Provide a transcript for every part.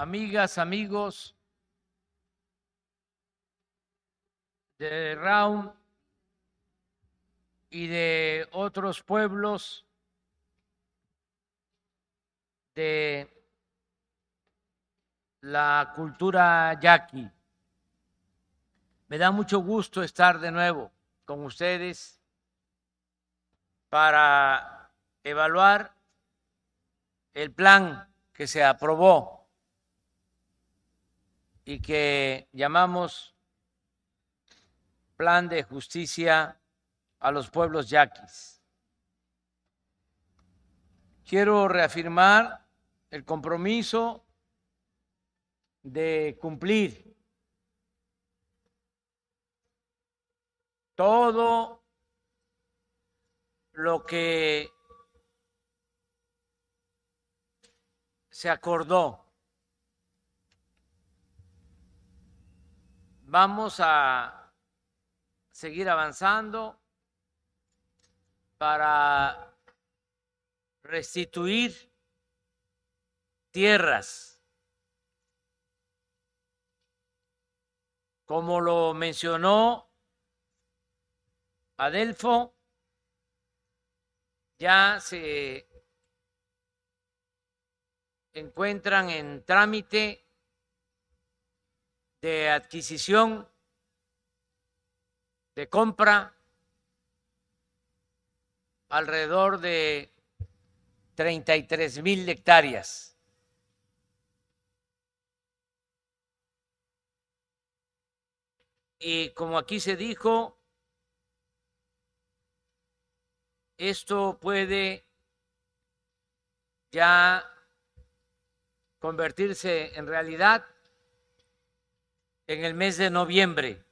amigas, amigos de Raun y de otros pueblos de la cultura yaqui. Me da mucho gusto estar de nuevo con ustedes para evaluar el plan que se aprobó y que llamamos Plan de Justicia a los Pueblos Yaquis. Quiero reafirmar el compromiso de cumplir todo lo que se acordó. Vamos a seguir avanzando para restituir tierras, como lo mencionó Adelfo, ya se encuentran en trámite de adquisición, de compra, alrededor de 33 mil hectáreas. Y como aquí se dijo, esto puede ya convertirse en realidad en el mes de noviembre.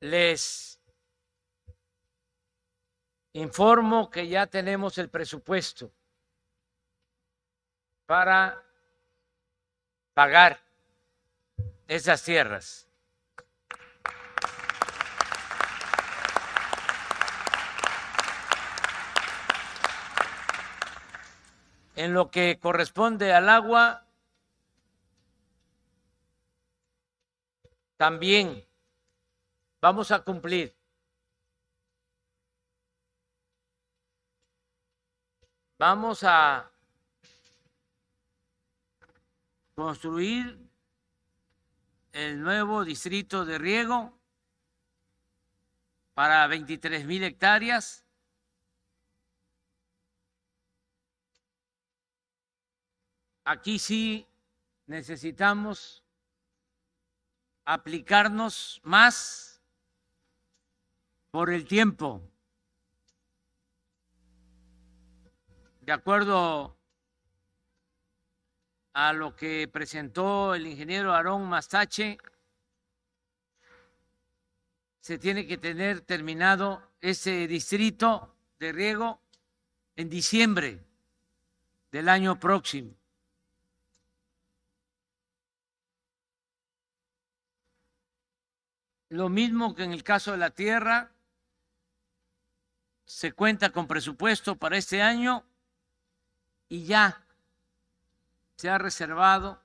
Les informo que ya tenemos el presupuesto para pagar esas tierras. En lo que corresponde al agua, también vamos a cumplir. Vamos a construir el nuevo distrito de riego para 23 mil hectáreas aquí sí necesitamos aplicarnos más por el tiempo. De acuerdo a lo que presentó el ingeniero Aarón Mastache, se tiene que tener terminado ese distrito de riego en diciembre del año próximo. Lo mismo que en el caso de la tierra, se cuenta con presupuesto para este año y ya se ha reservado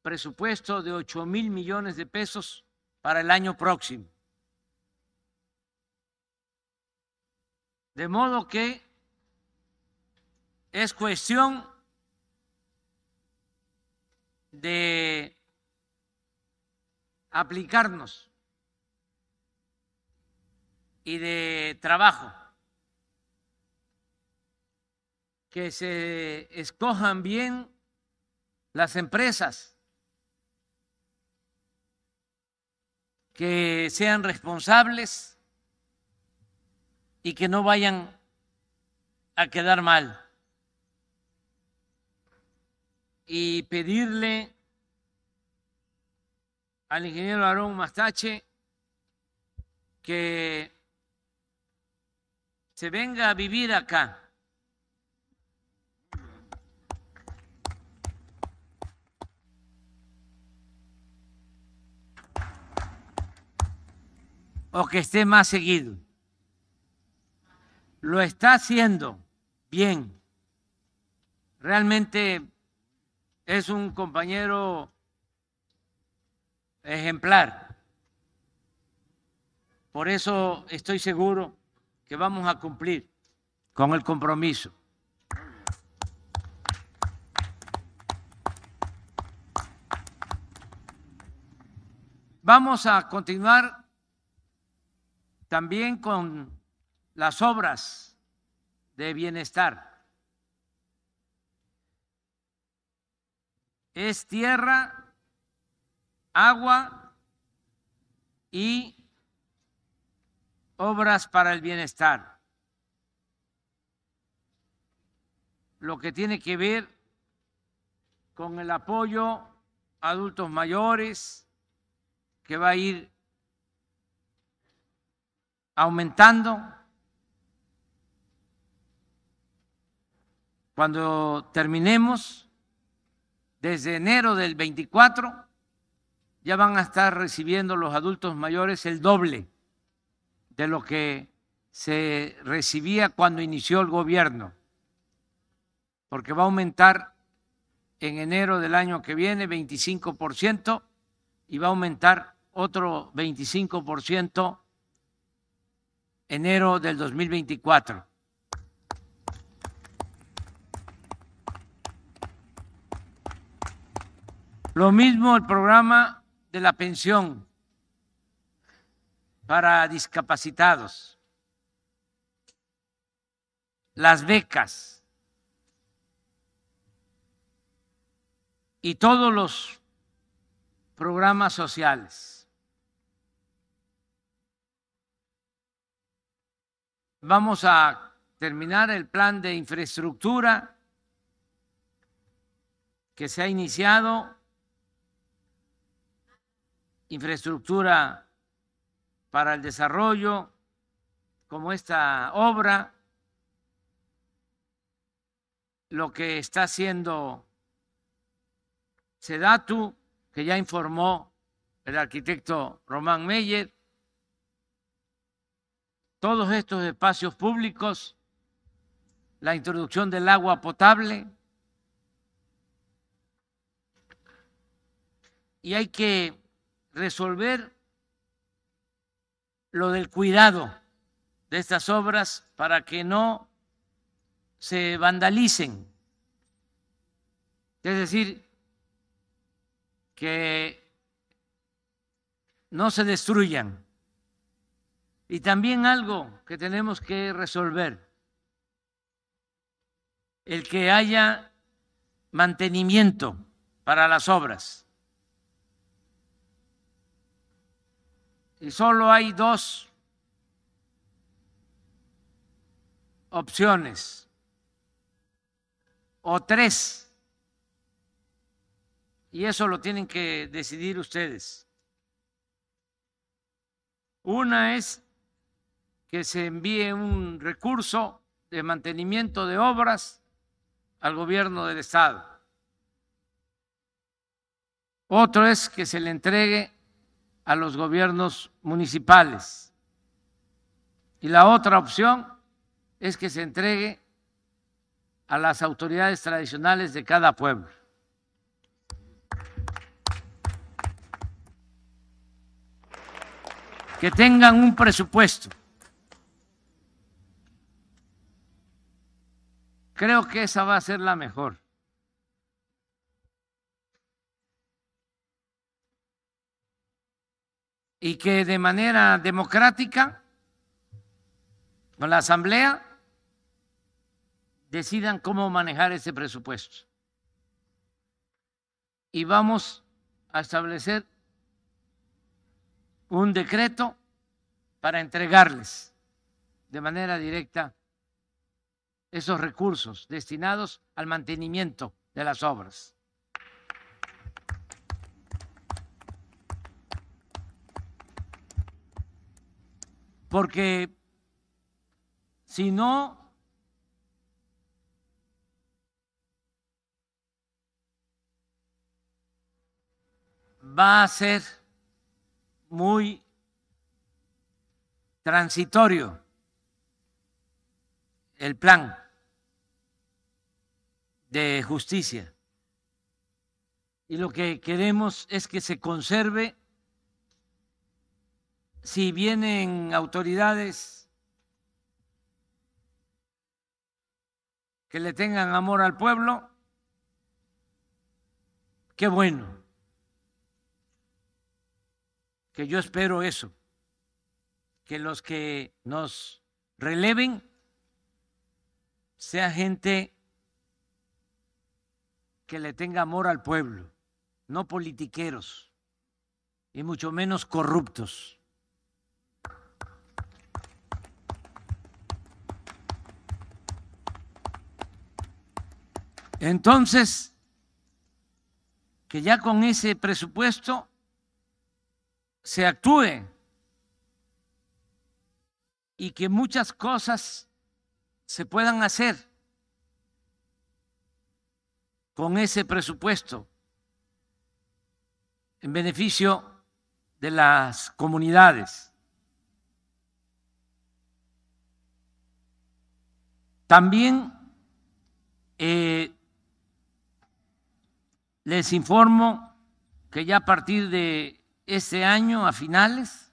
presupuesto de 8 mil millones de pesos para el año próximo. De modo que es cuestión de aplicarnos y de trabajo. Que se escojan bien las empresas, que sean responsables y que no vayan a quedar mal. Y pedirle al ingeniero Aarón Mastache que se venga a vivir acá. o que esté más seguido. Lo está haciendo bien. realmente es un compañero ejemplar. Por eso estoy seguro que vamos a cumplir con el compromiso. Vamos a continuar también con las obras de bienestar. Es tierra, agua y obras para el bienestar. Lo que tiene que ver con el apoyo a adultos mayores, que va a ir aumentando. Cuando terminemos, desde enero del 24, ya van a estar recibiendo los adultos mayores el doble de lo que se recibía cuando inició el gobierno, porque va a aumentar en enero del año que viene 25% y va a aumentar otro 25% enero del 2024. Lo mismo el programa de la pensión para discapacitados, las becas y todos los programas sociales. Vamos a terminar el plan de infraestructura que se ha iniciado, infraestructura para el desarrollo, como esta obra, lo que está haciendo Sedatu, que ya informó el arquitecto Román Meyer, todos estos espacios públicos, la introducción del agua potable, y hay que resolver lo del cuidado de estas obras para que no se vandalicen. Es decir, que no se destruyan. Y también algo que tenemos que resolver, el que haya mantenimiento para las obras. Y solo hay dos opciones o tres, y eso lo tienen que decidir ustedes. Una es que se envíe un recurso de mantenimiento de obras al gobierno del Estado. Otro es que se le entregue a los gobiernos municipales. Y la otra opción es que se entregue a las autoridades tradicionales de cada pueblo. Que tengan un presupuesto. Creo que esa va a ser la mejor. Y que de manera democrática, con la Asamblea, decidan cómo manejar ese presupuesto. Y vamos a establecer un decreto para entregarles de manera directa esos recursos destinados al mantenimiento de las obras. Porque si no, va a ser muy transitorio el plan de justicia. Y lo que queremos es que se conserve, si vienen autoridades que le tengan amor al pueblo, qué bueno, que yo espero eso, que los que nos releven sea gente que le tenga amor al pueblo, no politiqueros y mucho menos corruptos. Entonces, que ya con ese presupuesto se actúe y que muchas cosas se puedan hacer con ese presupuesto en beneficio de las comunidades. También eh, les informo que ya a partir de este año, a finales,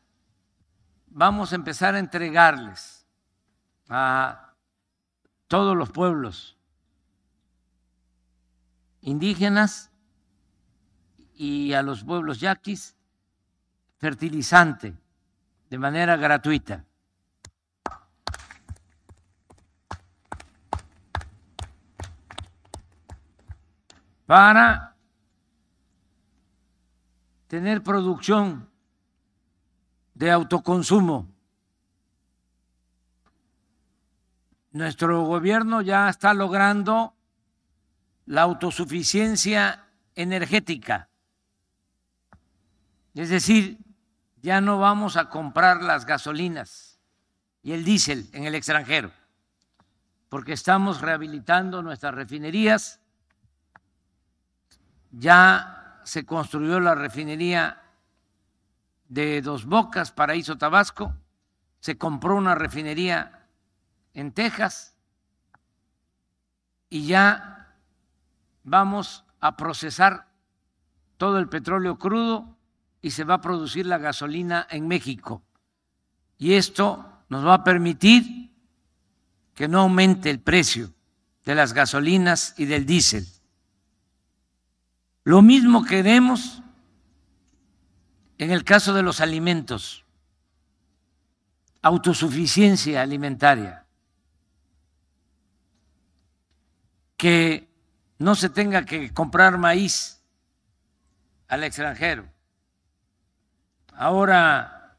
vamos a empezar a entregarles a todos los pueblos indígenas y a los pueblos yaquis fertilizante de manera gratuita. para tener producción de autoconsumo. Nuestro gobierno ya está logrando la autosuficiencia energética. Es decir, ya no vamos a comprar las gasolinas y el diésel en el extranjero, porque estamos rehabilitando nuestras refinerías. Ya se construyó la refinería de Dos Bocas, Paraíso Tabasco, se compró una refinería en Texas y ya vamos a procesar todo el petróleo crudo y se va a producir la gasolina en México. Y esto nos va a permitir que no aumente el precio de las gasolinas y del diésel. Lo mismo queremos en el caso de los alimentos, autosuficiencia alimentaria, que no se tenga que comprar maíz al extranjero. Ahora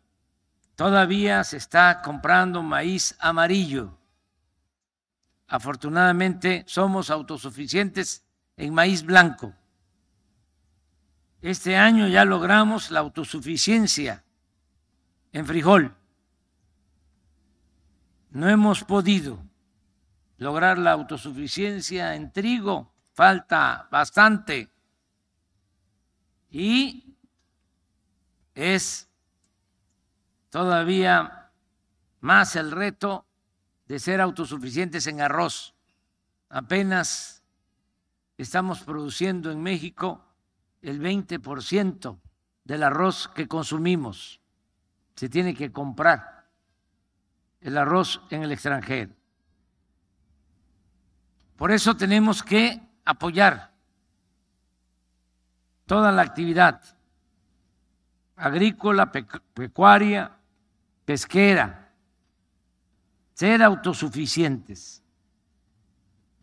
todavía se está comprando maíz amarillo. Afortunadamente somos autosuficientes en maíz blanco. Este año ya logramos la autosuficiencia en frijol. No hemos podido lograr la autosuficiencia en trigo falta bastante. Y es todavía más el reto de ser autosuficientes en arroz. Apenas estamos produciendo en México el 20% del arroz que consumimos. Se tiene que comprar el arroz en el extranjero. Por eso tenemos que apoyar toda la actividad agrícola, pecuaria, pesquera, ser autosuficientes,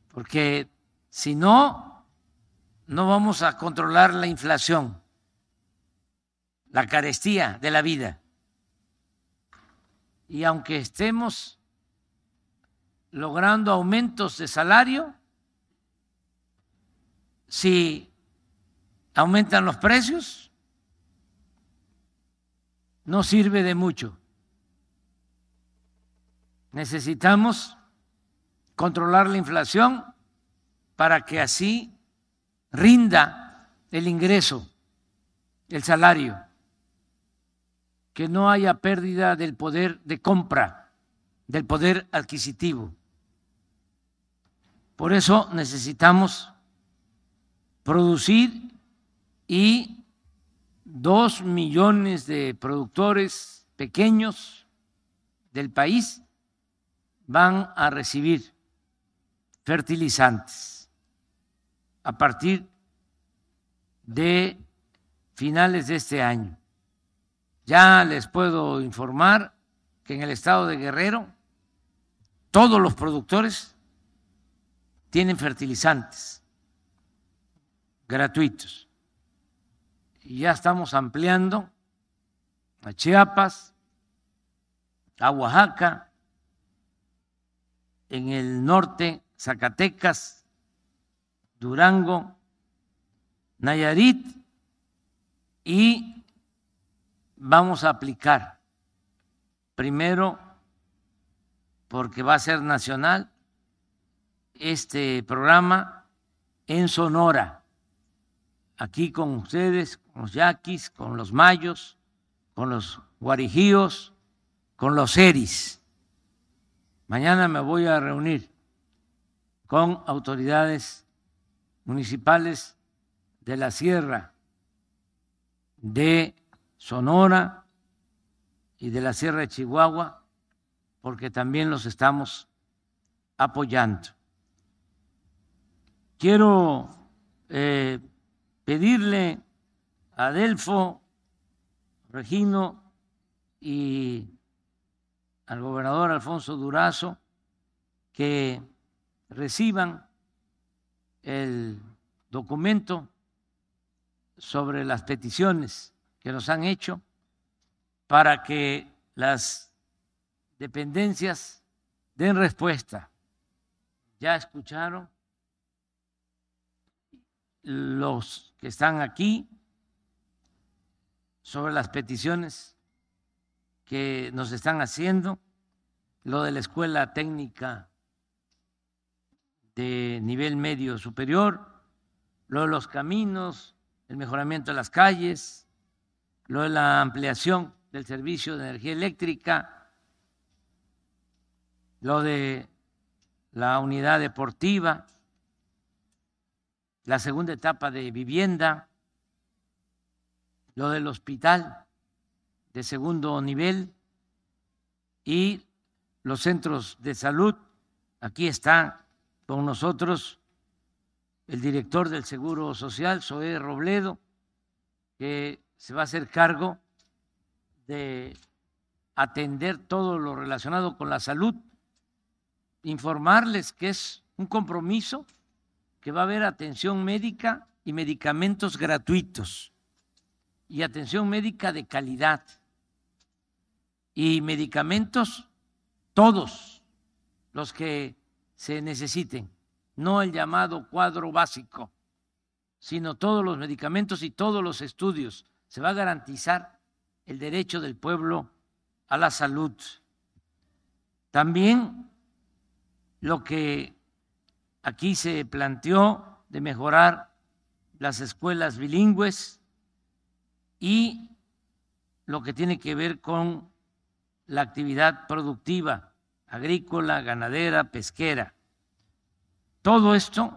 porque si no, no vamos a controlar la inflación, la carestía de la vida. Y aunque estemos logrando aumentos de salario, si aumentan los precios, no sirve de mucho. Necesitamos controlar la inflación para que así rinda el ingreso, el salario, que no haya pérdida del poder de compra, del poder adquisitivo. Por eso necesitamos producir y dos millones de productores pequeños del país van a recibir fertilizantes a partir de finales de este año. Ya les puedo informar que en el estado de Guerrero todos los productores tienen fertilizantes gratuitos. Y ya estamos ampliando a Chiapas, a Oaxaca, en el norte, Zacatecas, Durango, Nayarit y vamos a aplicar primero porque va a ser nacional este programa en Sonora, aquí con ustedes, con los yaquis, con los mayos, con los guarijíos, con los eris. Mañana me voy a reunir con autoridades municipales de la Sierra de Sonora y de la Sierra de Chihuahua, porque también los estamos apoyando. Quiero eh, pedirle a Adelfo, Regino y al gobernador Alfonso Durazo que reciban el documento sobre las peticiones que nos han hecho para que las dependencias den respuesta. Ya escucharon los que están aquí sobre las peticiones que nos están haciendo, lo de la escuela técnica de nivel medio superior, lo de los caminos, el mejoramiento de las calles, lo de la ampliación del servicio de energía eléctrica, lo de la unidad deportiva, la segunda etapa de vivienda, lo del hospital de segundo nivel y los centros de salud. Aquí está con nosotros el director del Seguro Social, Zoé Robledo, que se va a hacer cargo de atender todo lo relacionado con la salud, informarles que es un compromiso que va a haber atención médica y medicamentos gratuitos y atención médica de calidad y medicamentos todos los que se necesiten, no el llamado cuadro básico, sino todos los medicamentos y todos los estudios. Se va a garantizar el derecho del pueblo a la salud. También lo que Aquí se planteó de mejorar las escuelas bilingües y lo que tiene que ver con la actividad productiva, agrícola, ganadera, pesquera. Todo esto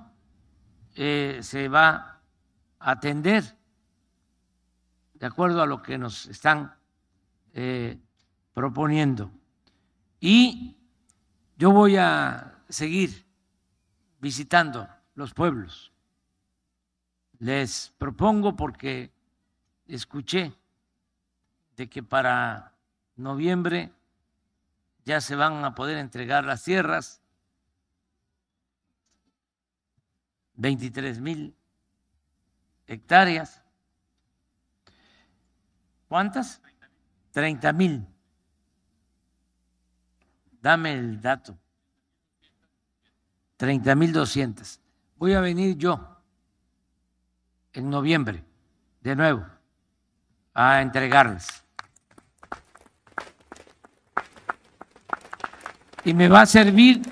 eh, se va a atender de acuerdo a lo que nos están eh, proponiendo. Y yo voy a seguir visitando los pueblos. Les propongo porque escuché de que para noviembre ya se van a poder entregar las tierras, 23 mil hectáreas. ¿Cuántas? 30 mil. Dame el dato. 30.200. Voy a venir yo en noviembre de nuevo a entregarles. Y me va a servir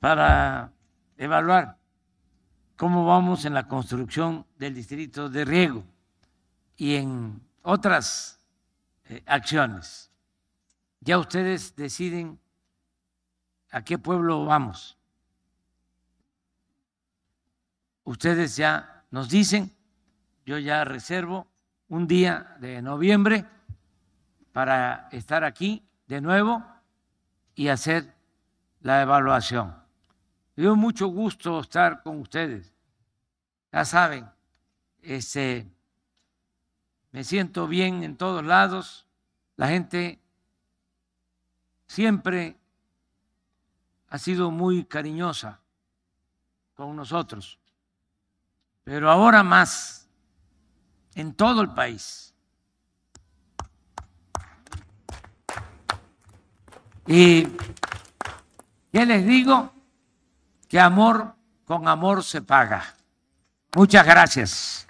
para evaluar cómo vamos en la construcción del distrito de riego y en otras eh, acciones. Ya ustedes deciden a qué pueblo vamos ustedes ya nos dicen, yo ya reservo un día de noviembre para estar aquí de nuevo y hacer la evaluación. Me dio mucho gusto estar con ustedes. Ya saben, este, me siento bien en todos lados. La gente siempre ha sido muy cariñosa con nosotros, pero ahora más en todo el país. Y ¿qué les digo? Que amor con amor se paga. Muchas gracias.